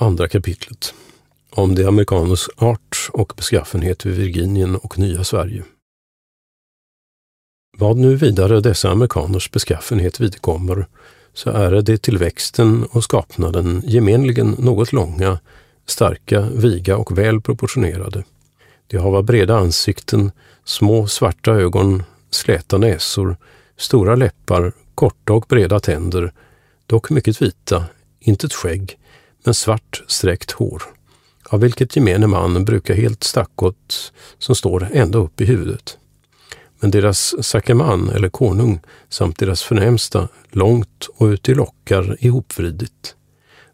Andra kapitlet om de amerikaners art och beskaffenhet vid Virginien och Nya Sverige. Vad nu vidare dessa amerikaners beskaffenhet vidkommer, så är det till växten och skapnaden gemenligen något långa, starka, viga och väl proportionerade. De hava breda ansikten, små svarta ögon, släta näsor, stora läppar, korta och breda tänder, dock mycket vita, intet skägg, en svart sträckt hår, av vilket gemene man brukar helt stackåt som står ända upp i huvudet. Men deras sakeman eller konung samt deras förnämsta långt och ut i lockar ihopvridit.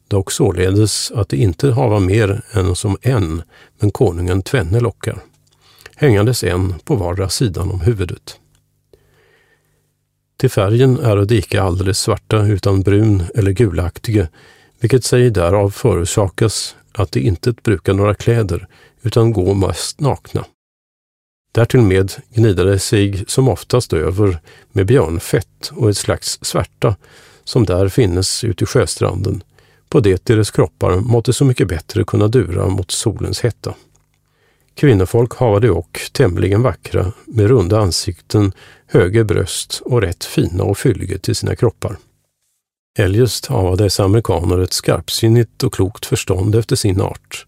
Dock således att det inte hava mer än som en, men konungen tvenne lockar, hängandes en på vardera sidan om huvudet. Till färgen är de icke alldeles svarta utan brun eller gulaktiga, vilket sig därav förorsakas att de inte brukar några kläder utan gå mest nakna. Därtill med gnider de sig som oftast över med björnfett och ett slags svärta som där finnes ute i sjöstranden, på det deras kroppar måtte så mycket bättre kunna dura mot solens hetta. Kvinnofolk hava de och tämligen vackra med runda ansikten, höga bröst och rätt fina och fylliga till sina kroppar. Eljest hava dessa amerikaner ett skarpsinnigt och klokt förstånd efter sin art.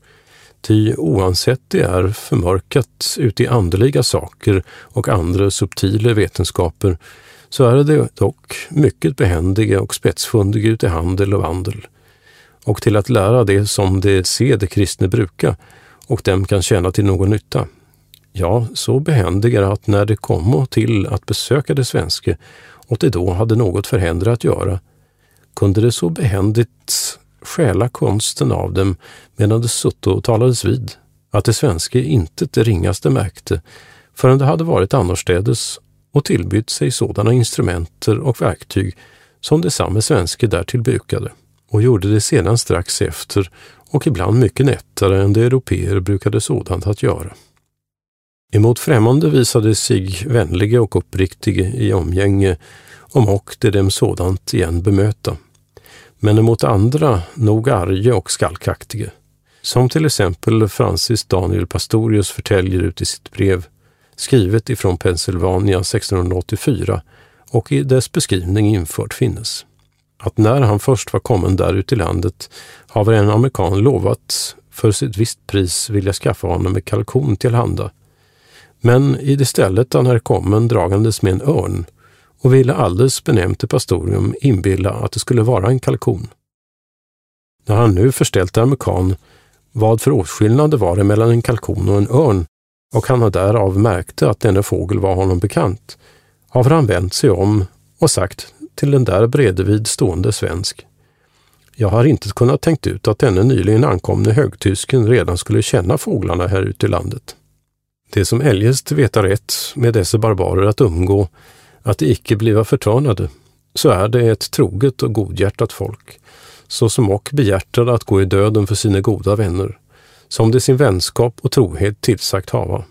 Ty oansett det är förmörkat uti andliga saker och andra subtila vetenskaper, så är det dock mycket behändiga och spetsfundiga uti handel och vandel. Och till att lära det som det se de kristne bruka och dem kan tjäna till någon nytta. Ja, så behändiga att när det kommo till att besöka det svenske, och det då hade något för händer att göra, kunde det så behändigt stjäla konsten av dem medan de sutto och talades vid, att det svenske inte det ringaste märkte förrän det hade varit annorstädes och tillbytt sig sådana instrumenter och verktyg som de samme svenske därtill brukade och gjorde det sedan strax efter och ibland mycket nättare än de europeer brukade sådant att göra. Emot främmande visade sig vänliga och uppriktiga i omgänge om och det dem sådant igen bemöta. Men emot andra nog arge och skalkaktige, Som till exempel Francis Daniel Pastorius förtäljer ut i sitt brev, skrivet ifrån Pennsylvania 1684 och i dess beskrivning infört finnes. Att när han först var kommen där ut i landet har en amerikan lovat för sitt visst pris vilja skaffa honom en kalkon till handa. Men i det stället han är kommen dragandes med en örn och ville alldeles benämnt pastorium inbilla att det skulle vara en kalkon. När han nu förställt amerikan vad för åtskillnad det var mellan en kalkon och en örn och han därav märkte att denne fågel var honom bekant, har han vänt sig om och sagt till den där bredvid stående svensk. Jag har inte kunnat tänkt ut att denne nyligen ankomne högtysken redan skulle känna fåglarna här ute i landet. Det som eljest veta rätt med dessa barbarer att umgå att de icke bliva förtörnade, så är det ett troget och godhjärtat folk, såsom och behjärtade att gå i döden för sina goda vänner, som det sin vänskap och trohet tillsagt hava.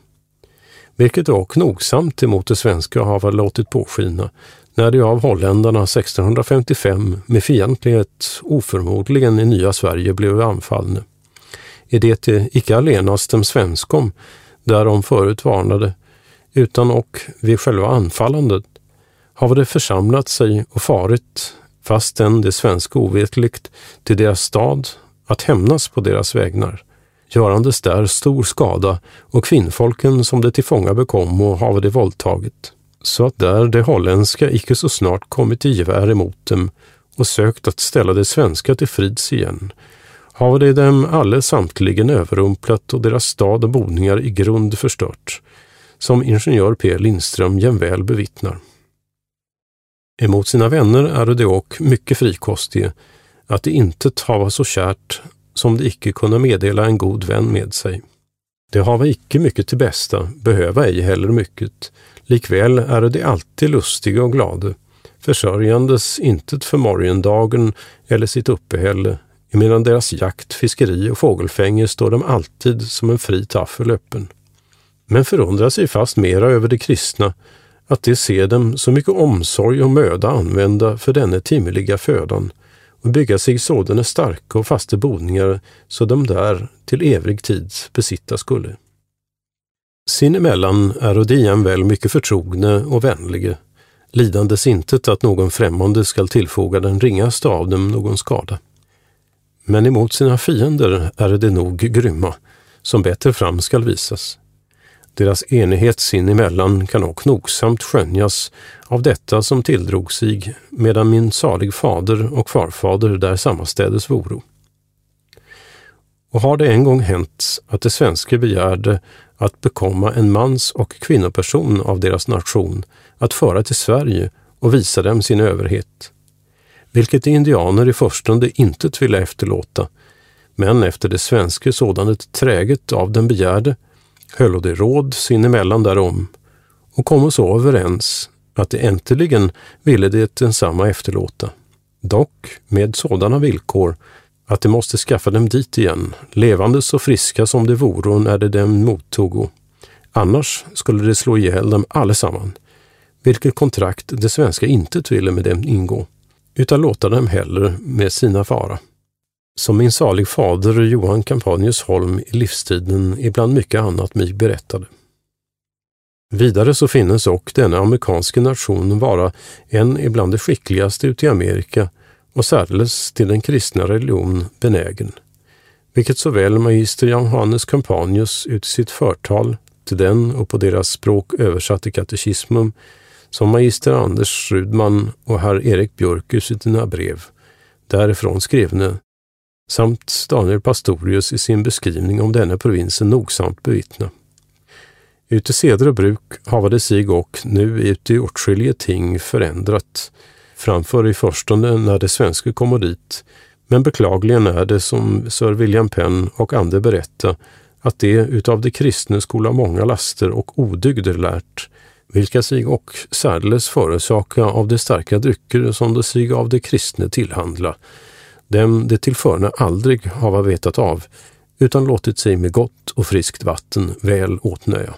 Vilket dock nogsamt emot det svenska hava låtit påskina, när de av holländarna 1655 med fientlighet oförmodligen i nya Sverige blev anfallne, I det icke allenast dem svenskom, därom förut varnade, utan och vid själva anfallandet har det församlat sig och farit, fastän det svenska ovetligt, till deras stad att hämnas på deras vägnar, görandes där stor skada och kvinnfolken som det tillfånga bekom och hava det våldtagit, så att där det holländska icke så snart kommit i gevär emot dem och sökt att ställa det svenska till frids igen, hava de dem alle samtligen överrumplat och deras stad och boningar i grund förstört, som ingenjör P. Lindström jämväl bevittnar. Emot sina vänner är de och mycket frikostige, att det inte hava så kärt som de icke kunna meddela en god vän med sig. Det hava icke mycket till bästa, behöva ej heller mycket. Likväl är de alltid lustiga och glada, försörjandes intet för morgondagen eller sitt uppehälle, emedan deras jakt, fiskeri och fågelfänge står de alltid som en fri taffel öppen. Men förundrar sig fast mera över de kristna, att de ser dem så mycket omsorg och möda använda för denne timmerliga födan och bygga sig sådana starka och fasta boningar så de där till evig tid besitta skulle. Sinemellan är de väl mycket förtrogne och vänlige, lidandes intet att någon främmande skall tillfoga den ringaste av dem någon skada. Men emot sina fiender är de nog grymma, som bättre fram skall visas. Deras enighet sinemellan kan också nogsamt skönjas av detta som tilldrog sig medan min salig fader och farfader där sammanstädes voro. Och har det en gång hänt att det svenske begärde att bekomma en mans och kvinnoperson av deras nation att föra till Sverige och visa dem sin överhet, vilket indianer i förstone intet ville efterlåta, men efter det svenske sådant träget av den begärde höll de råd sinemellan därom och kom så överens att de äntligen ville det densamma efterlåta, dock med sådana villkor att de måste skaffa dem dit igen, levandes och friska som de voro när de dem mottogo. Annars skulle de slå ihjäl dem allesamman, vilket kontrakt det svenska intet ville med dem ingå, utan låta dem heller med sina fara. Som min salig fader Johan Campanius Holm i livstiden ibland mycket annat mig berättade. Vidare så finnes och denna amerikanska nation vara en ibland de skickligaste ute i Amerika och särdeles till den kristna religion benägen, vilket såväl magister Johannes Campanius ut i sitt förtal till den och på deras språk översatt i katekismum, som magister Anders Rudman och herr Erik Björk i sina brev, därifrån skrivne, samt Daniel Pastorius i sin beskrivning om denna provinsen nogsamt bevittna. Ute seder och bruk havade sig och nu ute i åtskilliga ting förändrat, framför i förstone när det svenska kommer dit, men beklagligen är det som Sir William Penn och ande berätta att det utav de kristna skola många laster och odygder lärt, vilka sig och särdeles förorsaka av de starka drycker som de sig av de kristne tillhandla, dem det tillförne aldrig hava vetat av, utan låtit sig med gott och friskt vatten väl åtnöja.